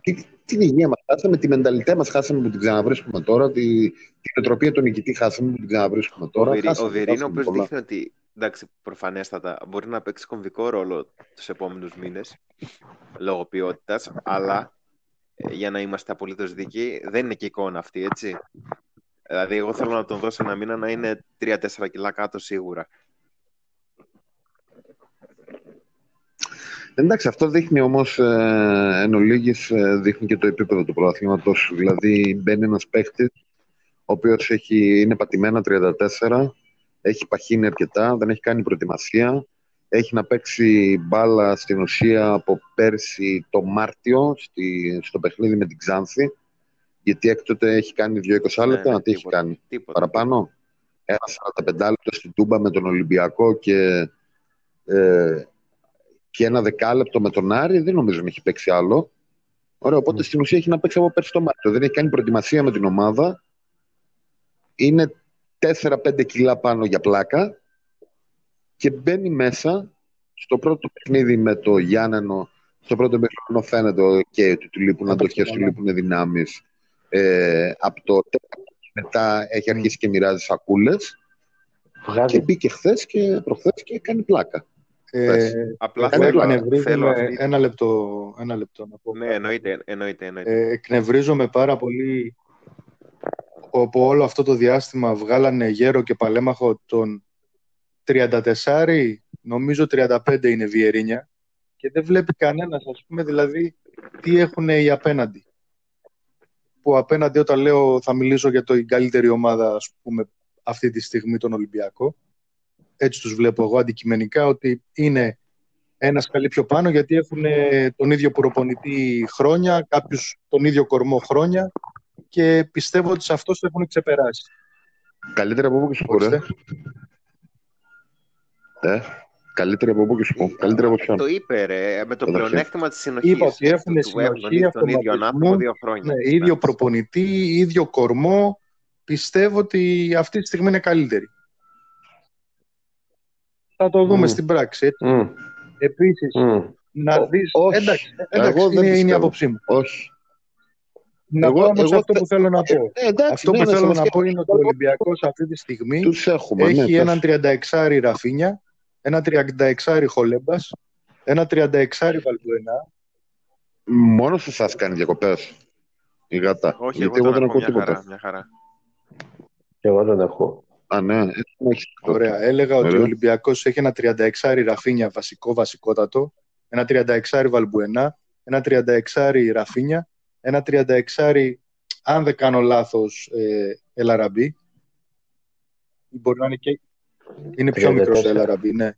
τη- την υγεία μας, χάσαμε τη μενταλιτέ μας, χάσαμε που την ξαναβρίσκουμε τώρα, τη, την οτροπία του νικητή χάσαμε που την ξαναβρίσκουμε Ο, τώρα. Βιερί, χάσαμε, ο Βιερίνο, ο χάσαμε οποίος πολλά. δείχνει ότι, εντάξει, προφανέστατα, μπορεί να παίξει κομβικό ρόλο τους επόμενους μήνες, λόγω ποιότητας, αλλά, ε, για να είμαστε απολύτως δίκαιοι, δεν είναι και εικόνα αυτή, έτσι. Δηλαδή, εγώ θέλω να τον δώσω ένα μήνα να είναι 3-4 κιλά κάτω σίγουρα. Εντάξει, αυτό δείχνει όμως ε, εν ολίγης, ε, δείχνει και το επίπεδο του πρωταθλήματος. Δηλαδή μπαίνει ένας παίχτης ο οποίος έχει, είναι πατημένα 34, έχει παχύνει αρκετά, δεν έχει κάνει προετοιμασία, έχει να παίξει μπάλα στην ουσία από πέρσι το Μάρτιο στη, στο παιχνίδι με την Ξάνθη, γιατί έκτοτε έχει κάνει δύο 20 λεπτά, Ναι, ναι, τι έχει τίποτα. κάνει, Τίποτα. παραπάνω. ένα 45 λεπτό στην Τούμπα με τον Ολυμπιακό και, ε, και ένα δεκάλεπτο με τον Άρη, δεν νομίζω να έχει παίξει άλλο. Ωραία, οπότε mm. στην ουσία έχει να παίξει από πέρσι το Μάρτιο. Δεν έχει κάνει προετοιμασία με την ομάδα. Είναι 4-5 κιλά πάνω για πλάκα και μπαίνει μέσα στο πρώτο παιχνίδι με το Γιάννενο. Στο πρώτο παιχνίδι φαίνεται και του, του λείπουν αντοχές, του λείπουν δυνάμεις. Ε, από το μετά έχει αρχίσει και μοιράζει σακούλες. Βγάζει. Και μπήκε χθες και προχθές και κάνει πλάκα. Ε, απλά θέλω, θέλω ένα, λεπτό, ένα λεπτό να πω. Ναι, εννοείται. εννοείται, εννοείται. Ε, εκνευρίζομαι πάρα πολύ από όλο αυτό το διάστημα βγάλανε γέρο και παλέμαχο τον 34, νομίζω 35 είναι Βιερίνια και δεν βλέπει κανένας, ας πούμε, δηλαδή, τι έχουν οι απέναντι. Που απέναντι όταν λέω θα μιλήσω για το καλύτερη ομάδα, ας πούμε, αυτή τη στιγμή τον Ολυμπιακό, έτσι τους βλέπω εγώ αντικειμενικά, ότι είναι ένας σκαλί πιο πάνω γιατί έχουν τον ίδιο προπονητή χρόνια, κάποιους τον ίδιο κορμό χρόνια και πιστεύω ότι σε αυτό το έχουν ξεπεράσει. Καλύτερα από πού και σου πω, Ε, καλύτερα από πού και σου πω. Καλύτερα από ποιον. Το είπε, ρε, με το πλεονέκτημα της συνοχής. Είπα ότι έχουν συνοχή, τον ίδιο άνθρωπο δύο χρόνια. Ναι, ίδιο προπονητή, ίδιο κορμό. Πιστεύω ότι αυτή τη στιγμή είναι καλύτερη. Θα το δούμε mm. στην πράξη. Έτσι. Mm. Επίσης, mm. να δεις... Εντάξει, εντάξει είναι, είναι η άποψή μου. Όχι. Να εγώ, πω όμως αυτό που θέλω να πω. Ε, εντάξει, αυτό που ναι, θέλω να πω είναι ότι ο Ολυμπιακός αυτή τη στιγμή έχουμε, έχει ναι, έναν 36 Ραφίνια, ένα 36 Χολέμπας, ένα 36 Βαλμπουενά. Μόνο σε εσά κάνει διακοπές. Η γάτα. Όχι, Γιατί εγώ, δεν έχω τίποτα. Χαρά, μια χαρά. Και εγώ δεν έχω. Α, ναι. Ωραία. Έλεγα ότι ο Ολυμπιακός έχει ένα 36 Ραφίνια βασικό, βασικότατο, ένα 36 Βαλμπουενά, ένα 36 Ραφίνια ένα 36 αν δεν κάνω λάθος, ε, Ελαραμπή. Μπορεί να είναι και... Είναι πιο μικρός ο Ελαραμπή, ναι.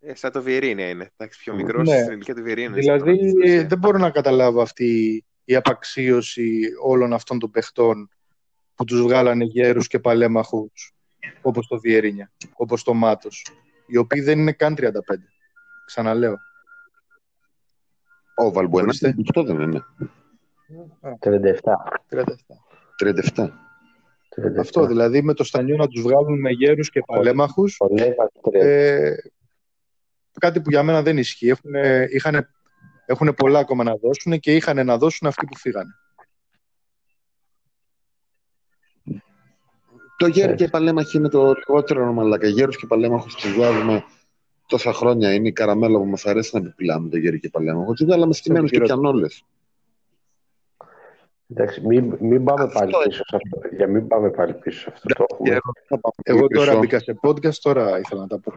Ε, σαν το Βιερίνια είναι. Εντάξει, πιο μικρός ναι. στην ηλικία του Βιερίνια. Δηλαδή, δεν μπορώ να καταλάβω αυτή η απαξίωση όλων αυτών των παιχτών που τους βγάλανε γέρους και παλέμαχους όπως το Βιερίνια, όπως το Μάτος, οι οποίοι δεν είναι καν 35. Ξαναλέω. Ο Βαλμπουένα δεν είναι. 37. 37. Αυτό δηλαδή με το Στανιό να τους βγάλουν με γέρους και παλέμαχους ε, κάτι που για μένα δεν ισχύει. Έχουν, είχαν, έχουν πολλά ακόμα να δώσουν και είχαν να δώσουν αυτοί που φύγανε. Το γέρο και παλέμαχοι είναι το λιγότερο μαλάκα. Γέρους και παλέμαχους τους βγάζουμε τόσα χρόνια. Είναι η καραμέλα που μας αρέσει να επιπλάμε το γέρο και παλέμαχο. Τους βγάλαμε στημένους και πιαν όλες. Εντάξει, μην, μην πάμε πάλι πίσω σε αυτό. Για μην πάμε πάλι πίσω σε αυτό. Το έχουμε. Εγώ τώρα μπήκα σε podcast, τώρα ήθελα να τα πω.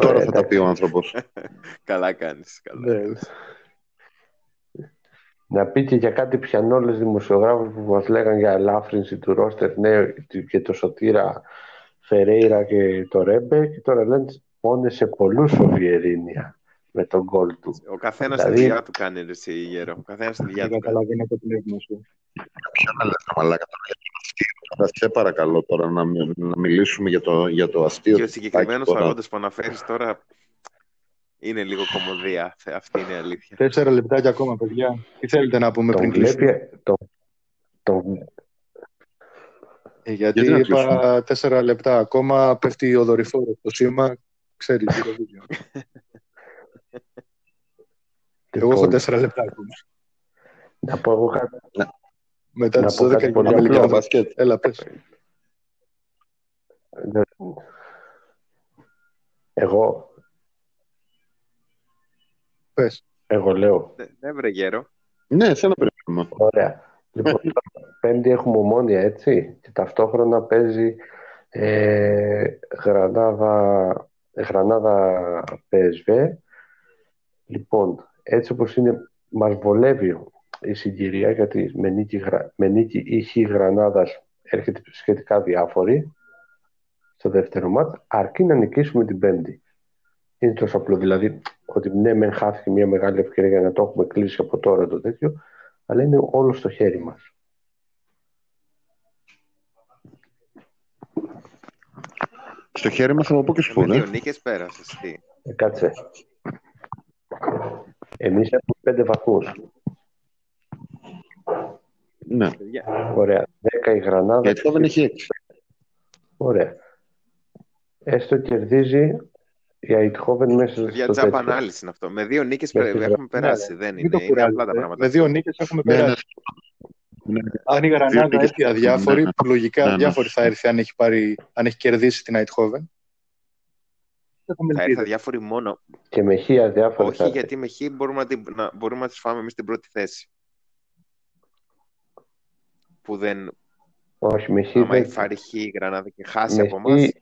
τώρα θα τα πει ο άνθρωπος. καλά κάνεις. Καλά. Ναι. Να πει και για κάτι πιανόλες δημοσιογράφους που μας λέγαν για ελάφρυνση του Ρώστερ ναι, και το Σωτήρα Φερέιρα και το Ρέμπε και τώρα λένε μόνο σε πολλούς ο Βιερίνια με τον γκολ του. Ο καθένας δηλαδή... τη δουλειά του κάνει εσύ, γέρο. Ο καθένας τη δουλειά του. Καταλαβαίνω το πνεύμα σου. Ποιο να λες, μαλάκα τώρα για το αστείο. Σε παρακαλώ τώρα να, να μιλήσουμε για το, για το αστείο. Και ο συγκεκριμένος παρόντα που αναφέρεις τώρα είναι λίγο κομμωδία. Αυτή είναι η αλήθεια. Τέσσερα λεπτάκια ακόμα, παιδιά. Τι θέλετε να πούμε πριν κλείσουμε; Το, το... Ε, γιατί, γιατί είπα τέσσερα λεπτά ακόμα, πέφτει ο δορυφόρος στο σήμα, ξέρει τι το βίντεο. Εγώ έχω τέσσερα λεπτά ακόμα. Να πω εγώ κάτι. Μετά τις 12 και για μπασκετ. Έλα, πες. Εγώ. Πες. Εγώ λέω. Ναι, βρε γέρο. Ναι, σε ένα περίπτωμα. Ωραία. Λοιπόν, πέμπτη έχουμε ομόνια, έτσι. Και ταυτόχρονα παίζει ε, Γρανάδα, Γρανάδα PSV. Λοιπόν, έτσι όπως είναι, μας βολεύει η συγκυρία γιατί με νίκη, με νίκη ή χ Γρανάδας έρχεται σχετικά διάφορη στο δεύτερο μάτς, αρκεί να νικήσουμε την πέμπτη είναι τόσο απλό. Δηλαδή, ότι ναι, μεν χάθηκε μια μεγάλη ευκαιρία για να το έχουμε κλείσει από τώρα το τέτοιο, αλλά είναι όλο στο χέρι μας. Στο χέρι μας θα μου πω και σου ε, ναι. δύο νίκες. Ε, κάτσε. Εμείς έχουμε πέντε βαθμούς. Ναι. Ωραία. 10 η Γρανάδα. Έτσι δεν έχει 6. Ωραία. Έστω κερδίζει η Αιτχόβεν μέσα παιδιά στο τζάμπα τέτοιο. ανάλυση είναι αυτό. Με δύο νίκες Με πε- τη έχουμε Γρα- περάσει. Ναι, Δεν Μην το είναι, είναι απλά τα κουράζετε. πράγματα. Με δύο νίκες έχουμε Ναι, ναι. περάσει. Ναι. Αν η Δύο Γρανάδα νίκες. έρθει αδιάφορη, Ναι. που λογικά Ναι, ναι. αδιάφορη θα έρθει αν έχει, πάρει, αν έχει κερδίσει την Αιτχόβεν. Έχουμε Θα έρθει ελπίδες. αδιάφοροι μόνο. Και με χ αδιάφορη Όχι θα έρθει. γιατί με χ μπορούμε να, την, να, μπορούμε να τις φάμε εμείς την πρώτη θέση. Που δεν, Όχι, με χ άμα δεν... η φάρει χ η Γρανάδα και χάσει με από χ- εμάς, ε,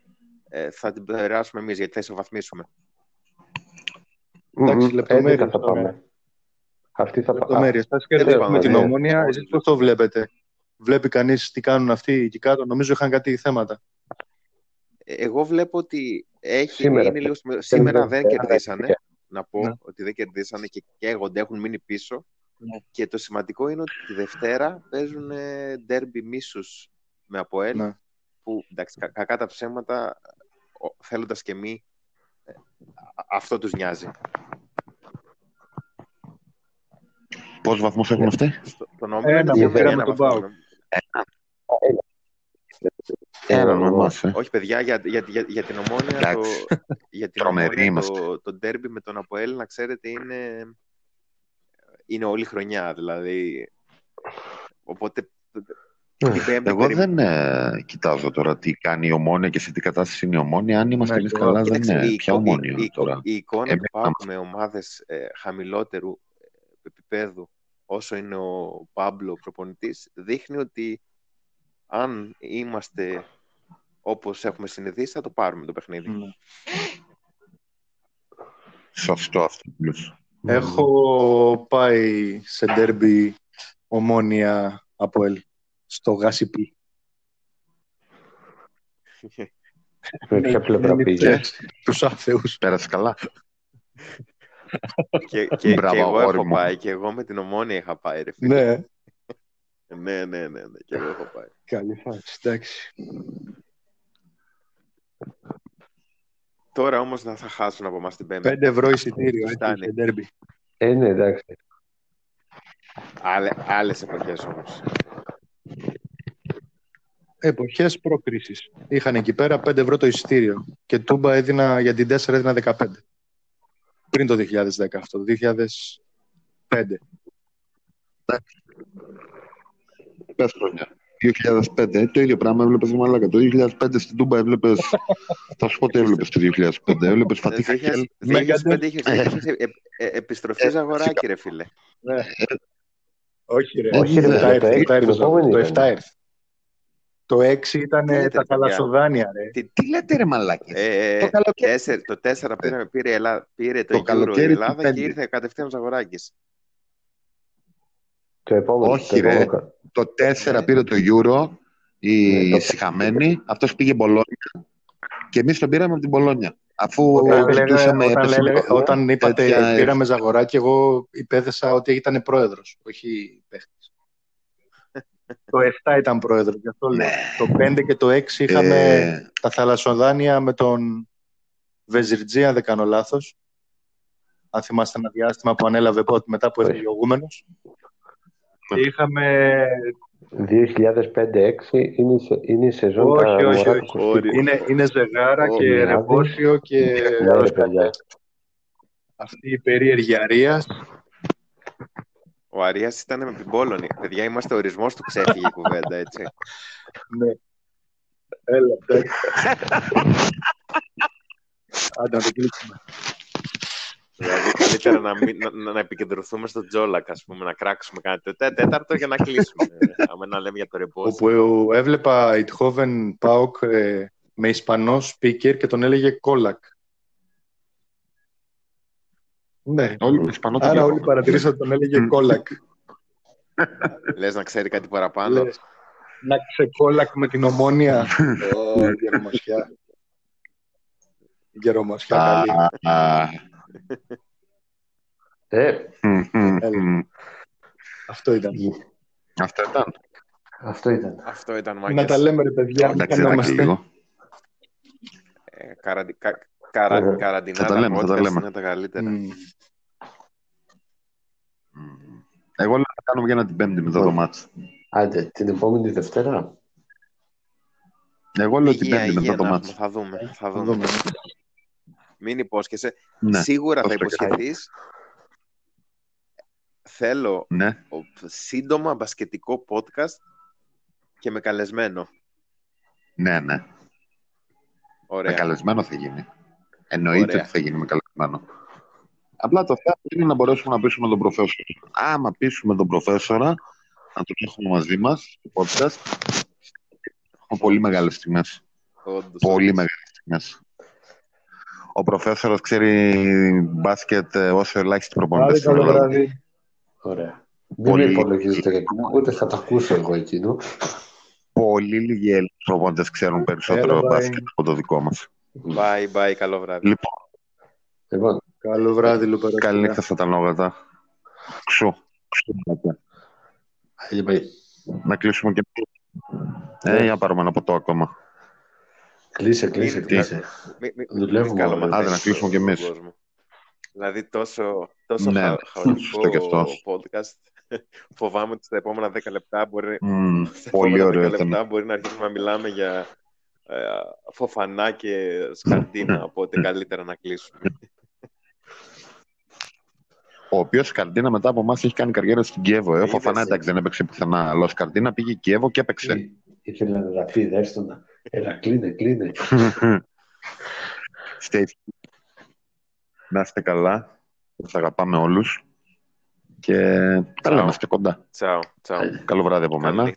θα την περάσουμε εμείς γιατί θα ισοβαθμίσουμε. Εντάξει, Μμμ, λεπτομέρειες 11 θα τώρα. πάμε. Αυτή θα πάμε. Λεπτομέρειες. Θα Δεν κερδίσουμε είπαμε, την ναι. ομόνια. Εσείς πώς το βλέπετε. Βλέπει κανείς τι κάνουν αυτοί εκεί κάτω. Νομίζω είχαν κάτι θέματα. Ε, Εγώ βλέπω ότι έχει, Σήμερα. είναι λίγο, σημαντικό. σήμερα δεν Σήμερα. κερδίσανε. Να πω Ναι. ότι δεν κερδίσανε και καίγονται, έχουν μείνει πίσω. Ναι. Και το σημαντικό είναι ότι τη Δευτέρα παίζουν ντέρμπι μίσους με Αποέλ. Ναι. Που εντάξει, κα- κακά τα ψέματα, ο- θέλοντας και μη, ε, α- αυτό τους νοιάζει. Πόσους βαθμούς έχουν αυτοί; Στο, τον νόμιμο Ένα, είναι που ένα πήραμε τον βαθμό. Πάοκ. Έναν είμαστε. Όχι, παιδιά, για, για, για, για την ομόνια, το, Εντάξει. για την Τρομεροί ομόνια είμαστε. το, το ντέρμπι με τον Αποέλ, να ξέρετε, είναι, είναι όλη χρονιά. Δηλαδή, οπότε Μμ. την Πέμπτη Εγώ περι- δεν ε, κοιτάζω τώρα τι κάνει η ομόνια και σε τι κατάσταση είναι η ομόνια. Αν είμαστε Ναι, εμείς και εγώ. καλά, δεν Κοίταξε, είναι. η, Ποια εικο- ομόνια η, η, τώρα. η εικόνα Εμένα του ΠΑΟΚ με ομάδες ε, χαμηλότερου ε, επίπεδου όσο είναι ο Πάμπλο προπονητής δείχνει ότι αν είμαστε όπως έχουμε συνηθίσει θα το πάρουμε το παιχνίδι. Ναι. Σωστό αυτό. που λες. Έχω πάει σε ντέρμπι ομόνια από ελ στο Γάσιπι. Με ποια πλευρά πήγε. Τους άθεους. Πέρασε καλά. και, και, Μπράβο, και εγώ αγόρι έχω μου. πάει και εγώ με την ομόνια είχα πάει ρε φίλε. Ναι, ναι, ναι, ναι, ναι, και εγώ έχω πάει. καλή φάση. Εντάξει. Τώρα όμως θα, θα χάσουν από εμάς την Πέμπτη. 5 ευρώ εισιτήριο έτσι, Φτάνει. σε ντέρμπι. Ε, ναι, εντάξει. Άλλε, άλλες εποχές όμως. Εποχές προκρίσης. Είχαν εκεί πέρα 5 ευρώ το εισιτήριο και τούμπα έδινα για την 4 έδινα 15. Πριν το 2010 αυτό, το 2005. Πες χρόνια. 2005, ε, το ίδιο πράγμα έβλεπες μαλάκα. Το 2005 στην Τούμπα έβλεπες... θα σου πω τι έβλεπες το 2005. Έβλεπες Φατίχα Ε, Χέλ. 2005 είχες, είχες ε, ε, επιστροφή Ζαγοράκη ρε φίλε. Ναι. Όχι ρε, Όχι, το ρε, 7 το ήρθε, έξι το ήρθε, την επόμενη το ήταν. 7 ήρθε. Το 6 ήταν Τι ε, λέτε, τα παιδιά; καλασοδάνια ρε. Τι, τι λέτε ρε μαλάκες; Ε, Το καλοκαίρι. τέσσερ- το 4 πήρε, πήρε, η Ελλάδα, πήρε το, Το Euro η καλοκαίρι του Ελλάδα και πέντε. ήρθε κατευθείαν ο Ζαγοράκης. Το επόμενο. Όχι, το ρε. επόμενο. Το 4 Ναι. πήρε το Euro, η Ναι, το- συχαμένη, αυτός πήγε Μπολόνια και εμείς τον πήραμε από την Μπολόνια. Αφού Όταν, λέγα, ζητούσαμε όταν, έπεσε έλεγα- με- όταν είπατε τέτοια- πήραμε Ζαγοράκη, εγώ υπέθεσα ότι ήταν πρόεδρος, όχι παίχτης. το 7 ήταν πρόεδρος, γι' αυτό λέω. Ναι. Το 5 και το 6 είχαμε Ε, τα θαλασσοδάνεια με τον Βεζιρτζή, αν δεν κάνω λάθος. Αν θυμάστε ένα διάστημα που ανέλαβε πότε μετά που έφυγε ο Γούμενος. Και είχαμε... 2005-2006 είναι, η σε- είναι η σεζόν Όχι, τα όχι, μωρά όχι. του Κωστίκου. Είναι, είναι Ζεγάρα Ω, και Μιάδη. Ρεβόσιο και Ναι, ρε, παιδιά. αυτή η περίεργη Αρίας. Ο Αρίας ήταν με την Πόλωνη. Παιδιά, είμαστε ορισμός του ξέφυγε η κουβέντα, έτσι. Ναι. Έλα, εντάξει. Άντε να το κλείσουμε. Δηλαδή, καλύτερα να, μην, να, να επικεντρωθούμε στο Τζόλακ, ας πούμε, να κράξουμε κάτι τέ, τέταρτο για να κλείσουμε. Άμα να λέμε για το ρεπό. Όπου έβλεπα Ιτχόβεν Πάοκ ε, με Ισπανό speaker και τον έλεγε Κόλακ. Ναι. όλοι με Ισπανό το Άρα βλέπω. όλοι παρατηρήσατε ότι τον έλεγε Μμ. Κόλακ. Λες να ξέρει κάτι παραπάνω. Λες, να ξεκόλακ με την ομόνια. Ω, γερομασιά. Γερομασιά καλή. Α, α, Ε, μ, μ, Έλα. μ. Αυτό ήταν. Αυτό ήταν. αυτό ήταν. Αυτό ήταν Να μάγκες. τα λέμε ρε παιδιά. μην Εντάξει, χανόμαστε. λίγο. καραντι, κα, καρα, Ωραία. καραντινά Θα τα λέμε, θα τα podcast λέμε. είναι τα καλύτερα. Μμ. Μμμ. Εγώ λέω να κάνουμε για ένα την Πέμπτη μετά το Όχι. μάτς. Άντε, την επόμενη Δευτέρα. Εγώ λέω την Υγεία, Πέμπτη υγεία μετά το να μάτς. έχουμε, θα δούμε. Θα Θα δούμε. Δούμε. Μην υπόσχεσαι. Ναι, Σίγουρα θα αυτό και θα υποσχεθείς. Θέλω ναι. ο- σύντομα μπασκετικό podcast και με καλεσμένο. Ναι, ναι. Με Ωραία. καλεσμένο θα γίνει. Εννοείται Ωραία. ότι θα γίνει με καλεσμένο. Απλά το θέμα είναι να μπορέσουμε να πείσουμε τον προφέσορα. Άμα πείσουμε τον προφέσορα να τον έχουμε μαζί μας στο podcast, έχουμε πολύ μεγάλες στιγμές. Όντως, Πολύ όντως. μεγάλες στιγμές. Ο προφέσορα ξέρει μπάσκετ ε, όσο ελάχιστοι προπονητές Άντε, στην καλό Ελλάδα. βράδυ. Ωραία. Μην Πολύ. με υπολογίζετε για εκείνο, ούτε θα το ακούσω εγώ εκείνο. Πολύ λίγοι Έλληνες προπονητές ξέρουν περισσότερο Έλα, bye. μπάσκετ από το δικό μας. Bye, bye, καλό βράδυ. Λοιπόν, Λοιπόν, Καλό βράδυ, Λουπερό. καλή νύχτα στα ταλόγατα. Ξου. Ξου. άντε, bye. Να κλείσουμε και Ναι. Ε, για να πάρουμε ένα ποτό ακόμα. Κλείσε, κλείσε, Μην- κλείσε. Μη- μη- Δουλεύουμε μη καλομαθαίνεις όλοι. Άντε, να κλείσουμε κι τον εμείς. κόσμο. Δηλαδή τόσο, τόσο Ναι, χα, σωστό κι αυτό. χαοτικό podcast. Φοβάμαι ότι στα επόμενα 10 λεπτά μπορεί, Μμμ, στα πολύ επόμενα ωραίο 10 ήταν. λεπτά μπορεί να αρχίσουμε να μιλάμε για ε, φοφανά και σκαντίνα, οπότε καλύτερα να κλείσουμε. Ο οποίος Σκαρντίνα μετά από εμάς έχει κάνει καριέρα στην Κιέβο. Ε. Ο Είδες, Φοφανά εντάξει δεν έπαιξε πουθενά. Αλλά ο Σκαρντίνα πήγε Κιέβο και έπαιξε. Ή- Ήθελε να τα πει, δες το να. Έλα, κλείνε, κλείνε. Stay. Να είστε καλά. Σα αγαπάμε όλους. Και τα Τσάου. λέμε και κοντά. Τσάου, τσάου. Καλό βράδυ από Καλή μένα.